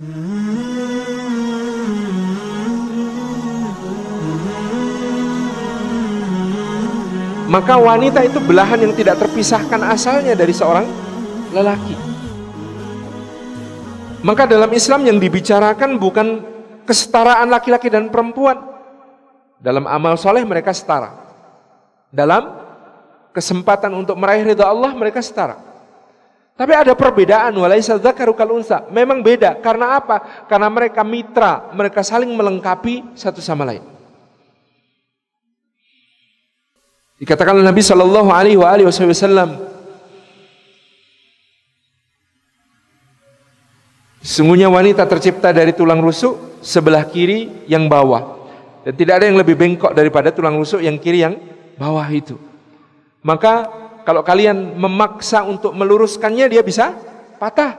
Maka wanita itu belahan yang tidak terpisahkan asalnya dari seorang lelaki. Maka dalam Islam yang dibicarakan bukan kesetaraan laki-laki dan perempuan. Dalam amal soleh mereka setara. Dalam kesempatan untuk meraih ridha Allah mereka setara. Tapi ada perbedaan walaisa dzakaru kal unsa. Memang beda. Karena apa? Karena mereka mitra, mereka saling melengkapi satu sama lain. Dikatakan oleh Nabi Shallallahu Alaihi Wasallam, sesungguhnya wanita tercipta dari tulang rusuk sebelah kiri yang bawah, dan tidak ada yang lebih bengkok daripada tulang rusuk yang kiri yang bawah itu. Maka kalau kalian memaksa untuk meluruskannya dia bisa patah.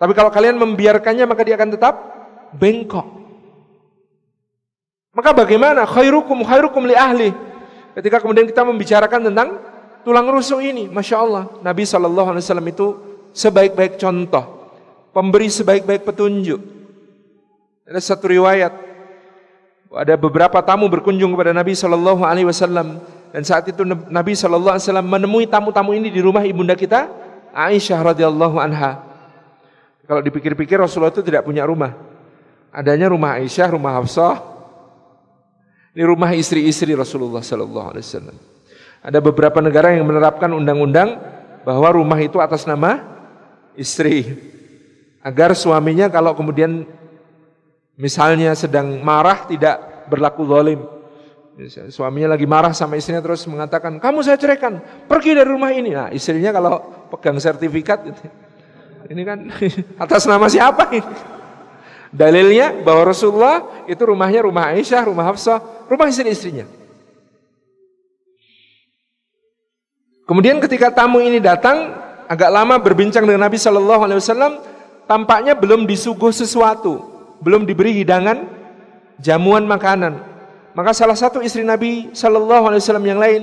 Tapi kalau kalian membiarkannya maka dia akan tetap bengkok. Maka bagaimana khairukum khairukum li ahli? Ketika kemudian kita membicarakan tentang tulang rusuk ini, masya Allah, Nabi Wasallam itu sebaik-baik contoh, pemberi sebaik-baik petunjuk. Ada satu riwayat, ada beberapa tamu berkunjung kepada Nabi Wasallam dan saat itu Nabi Shallallahu Alaihi Wasallam menemui tamu-tamu ini di rumah ibunda kita Aisyah radhiyallahu anha. Kalau dipikir-pikir Rasulullah itu tidak punya rumah. Adanya rumah Aisyah, rumah Hafsah, ini rumah istri-istri Rasulullah Sallallahu Alaihi Wasallam. Ada beberapa negara yang menerapkan undang-undang bahwa rumah itu atas nama istri, agar suaminya kalau kemudian misalnya sedang marah tidak berlaku zalim. Suaminya lagi marah sama istrinya terus mengatakan, kamu saya ceraikan, pergi dari rumah ini. Nah istrinya kalau pegang sertifikat, ini kan atas nama siapa ini? Dalilnya bahwa Rasulullah itu rumahnya rumah Aisyah, rumah Hafsah, rumah istri-istrinya. Kemudian ketika tamu ini datang, agak lama berbincang dengan Nabi Shallallahu Alaihi Wasallam, tampaknya belum disuguh sesuatu, belum diberi hidangan, jamuan makanan. Maka salah satu istri Nabi Shallallahu Alaihi Wasallam yang lain,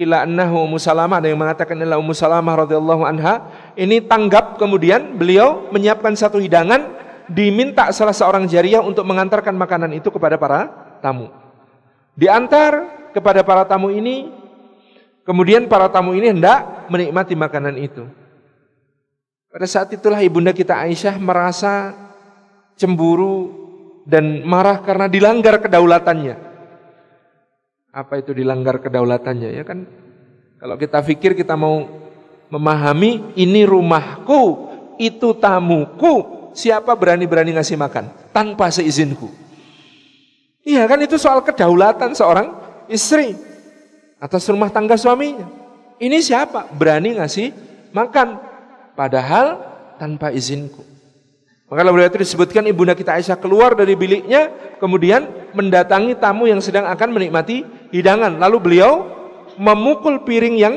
ila annahu Ummu Salamah ada yang mengatakan adalah Ummu Salamah radhiyallahu anha ini tanggap kemudian beliau menyiapkan satu hidangan diminta salah seorang jariah untuk mengantarkan makanan itu kepada para tamu. Diantar kepada para tamu ini, kemudian para tamu ini hendak menikmati makanan itu. Pada saat itulah ibunda kita Aisyah merasa cemburu dan marah karena dilanggar kedaulatannya. Apa itu dilanggar kedaulatannya? Ya kan kalau kita pikir kita mau memahami ini rumahku, itu tamuku, siapa berani-berani ngasih makan tanpa seizinku? Iya kan itu soal kedaulatan seorang istri atas rumah tangga suaminya. Ini siapa berani ngasih makan padahal tanpa izinku. Maka beliau itu disebutkan ibunda kita Aisyah keluar dari biliknya kemudian mendatangi tamu yang sedang akan menikmati hidangan. Lalu beliau memukul piring yang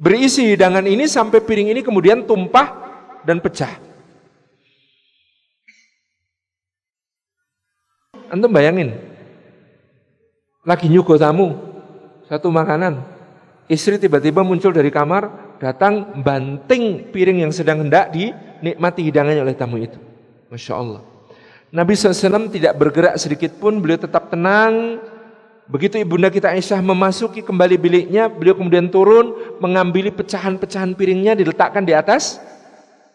berisi hidangan ini sampai piring ini kemudian tumpah dan pecah. Antum bayangin, lagi nyuguh tamu, satu makanan, istri tiba-tiba muncul dari kamar, datang banting piring yang sedang hendak dinikmati hidangannya oleh tamu itu. Masya Allah. Nabi SAW tidak bergerak sedikit pun, beliau tetap tenang. Begitu ibunda kita Aisyah memasuki kembali biliknya, beliau kemudian turun, mengambil pecahan-pecahan piringnya, diletakkan di atas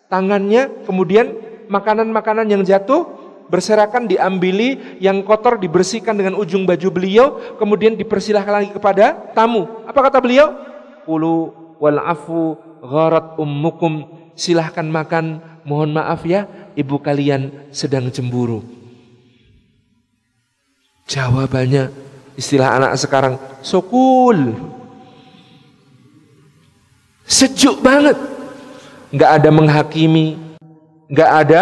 tangannya, kemudian makanan-makanan yang jatuh berserakan diambili, yang kotor dibersihkan dengan ujung baju beliau, kemudian dipersilahkan lagi kepada tamu. Apa kata beliau? Ulu wal afu gharat ummukum. Silahkan makan, mohon maaf ya, ibu kalian sedang cemburu. Jawabannya istilah anak sekarang, sokul. Sejuk banget. Nggak ada menghakimi, nggak ada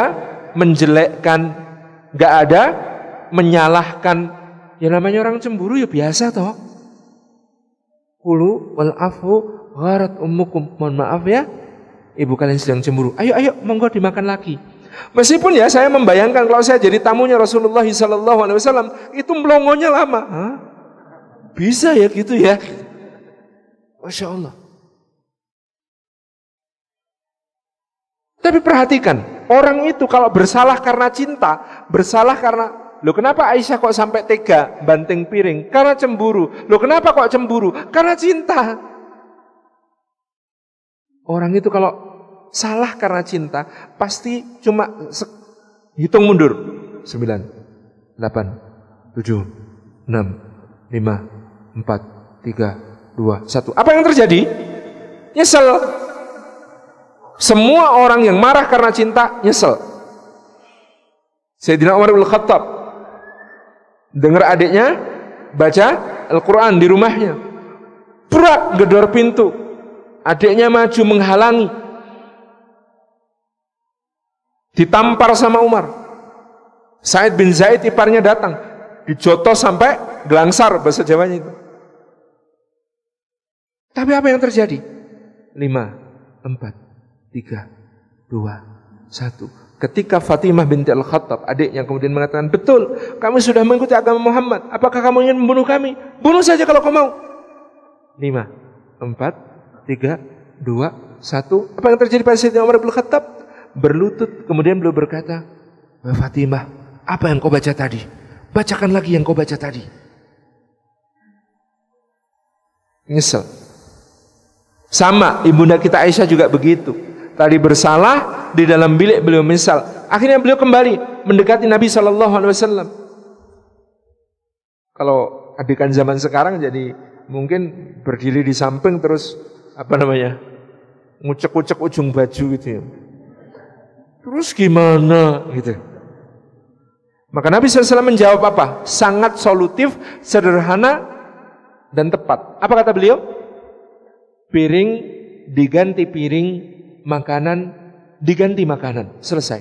menjelekkan, nggak ada menyalahkan. Ya namanya orang cemburu ya biasa toh. Kulu wal afu gharat ummukum. Mohon maaf ya ibu kalian sedang cemburu. Ayo ayo monggo dimakan lagi meskipun ya saya membayangkan kalau saya jadi tamunya Rasulullah Wasallam itu melongonya lama Hah? bisa ya gitu ya masya Allah tapi perhatikan Orang itu kalau bersalah karena cinta, bersalah karena Loh kenapa Aisyah kok sampai tega banting piring? Karena cemburu. Loh kenapa kok cemburu? Karena cinta. Orang itu kalau salah karena cinta, pasti cuma hitung mundur. 9, 8, 7, 6, 5, 4, 3, 2, 1. Apa yang terjadi? Nyesel. Semua orang yang marah karena cinta, nyesel. Sayyidina Umar bin Khattab dengar adiknya baca Al-Quran di rumahnya. Prak gedor pintu. Adiknya maju menghalangi. Ditampar sama Umar. Said bin Zaid iparnya datang. Dijotos sampai gelangsar bahasa Jawanya itu. Tapi apa yang terjadi? Lima, empat, tiga, dua, satu. Ketika Fatimah binti Al-Khattab, adiknya kemudian mengatakan, betul, kami sudah mengikuti agama Muhammad. Apakah kamu ingin membunuh kami? Bunuh saja kalau kau mau. Lima, empat, tiga, dua, satu. Apa yang terjadi pada Sayyidina Umar bin Khattab? Berlutut, kemudian beliau berkata, Fatimah, apa yang kau baca tadi? Bacakan lagi yang kau baca tadi. Nyesel. Sama, ibunda kita Aisyah juga begitu tadi bersalah di dalam bilik beliau menyesal. Akhirnya beliau kembali mendekati Nabi Shallallahu Alaihi Wasallam. Kalau adegan zaman sekarang jadi mungkin berdiri di samping terus apa namanya ngucek-ngucek ujung baju gitu ya. Terus gimana gitu. Maka Nabi SAW menjawab apa? Sangat solutif, sederhana, dan tepat. Apa kata beliau? Piring diganti piring makanan diganti makanan. Selesai.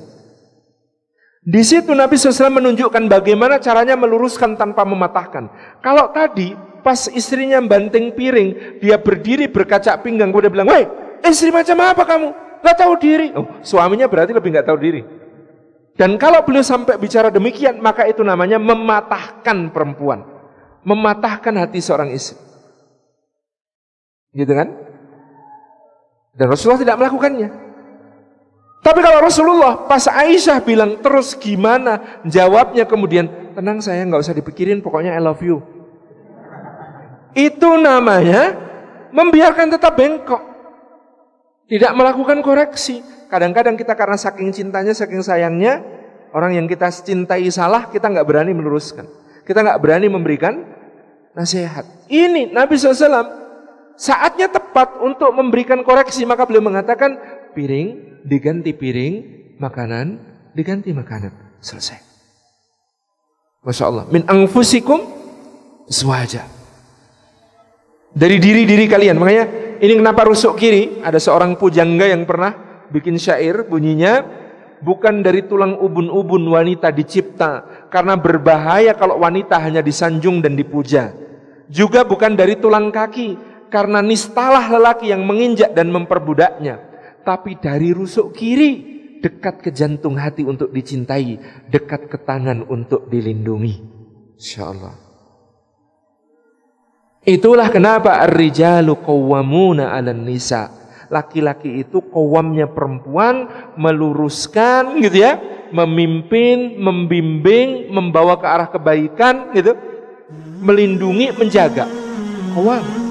Di situ Nabi SAW menunjukkan bagaimana caranya meluruskan tanpa mematahkan. Kalau tadi pas istrinya banting piring, dia berdiri berkaca pinggang, dia bilang, weh istri macam apa kamu? Gak tahu diri. Oh, suaminya berarti lebih gak tahu diri. Dan kalau beliau sampai bicara demikian, maka itu namanya mematahkan perempuan. Mematahkan hati seorang istri. Gitu kan? Dan Rasulullah tidak melakukannya. Tapi kalau Rasulullah pas Aisyah bilang terus gimana jawabnya kemudian tenang saya nggak usah dipikirin pokoknya I love you. Itu namanya membiarkan tetap bengkok. Tidak melakukan koreksi. Kadang-kadang kita karena saking cintanya, saking sayangnya, orang yang kita cintai salah, kita nggak berani meluruskan. Kita nggak berani memberikan nasihat. Ini Nabi SAW saatnya tepat untuk memberikan koreksi maka beliau mengatakan piring diganti piring, makanan diganti makanan. Selesai. Masya Allah. Min angfusikum suaja. Dari diri-diri kalian. Makanya ini kenapa rusuk kiri. Ada seorang pujangga yang pernah bikin syair bunyinya. Bukan dari tulang ubun-ubun wanita dicipta. Karena berbahaya kalau wanita hanya disanjung dan dipuja. Juga bukan dari tulang kaki karena nistalah lelaki yang menginjak dan memperbudaknya. Tapi dari rusuk kiri dekat ke jantung hati untuk dicintai, dekat ke tangan untuk dilindungi. Insyaallah. Itulah kenapa ar-rijalu qawwamuna 'alan nisa. Laki-laki itu kawamnya perempuan meluruskan gitu ya, memimpin, membimbing, membawa ke arah kebaikan gitu, melindungi, menjaga. Kawam.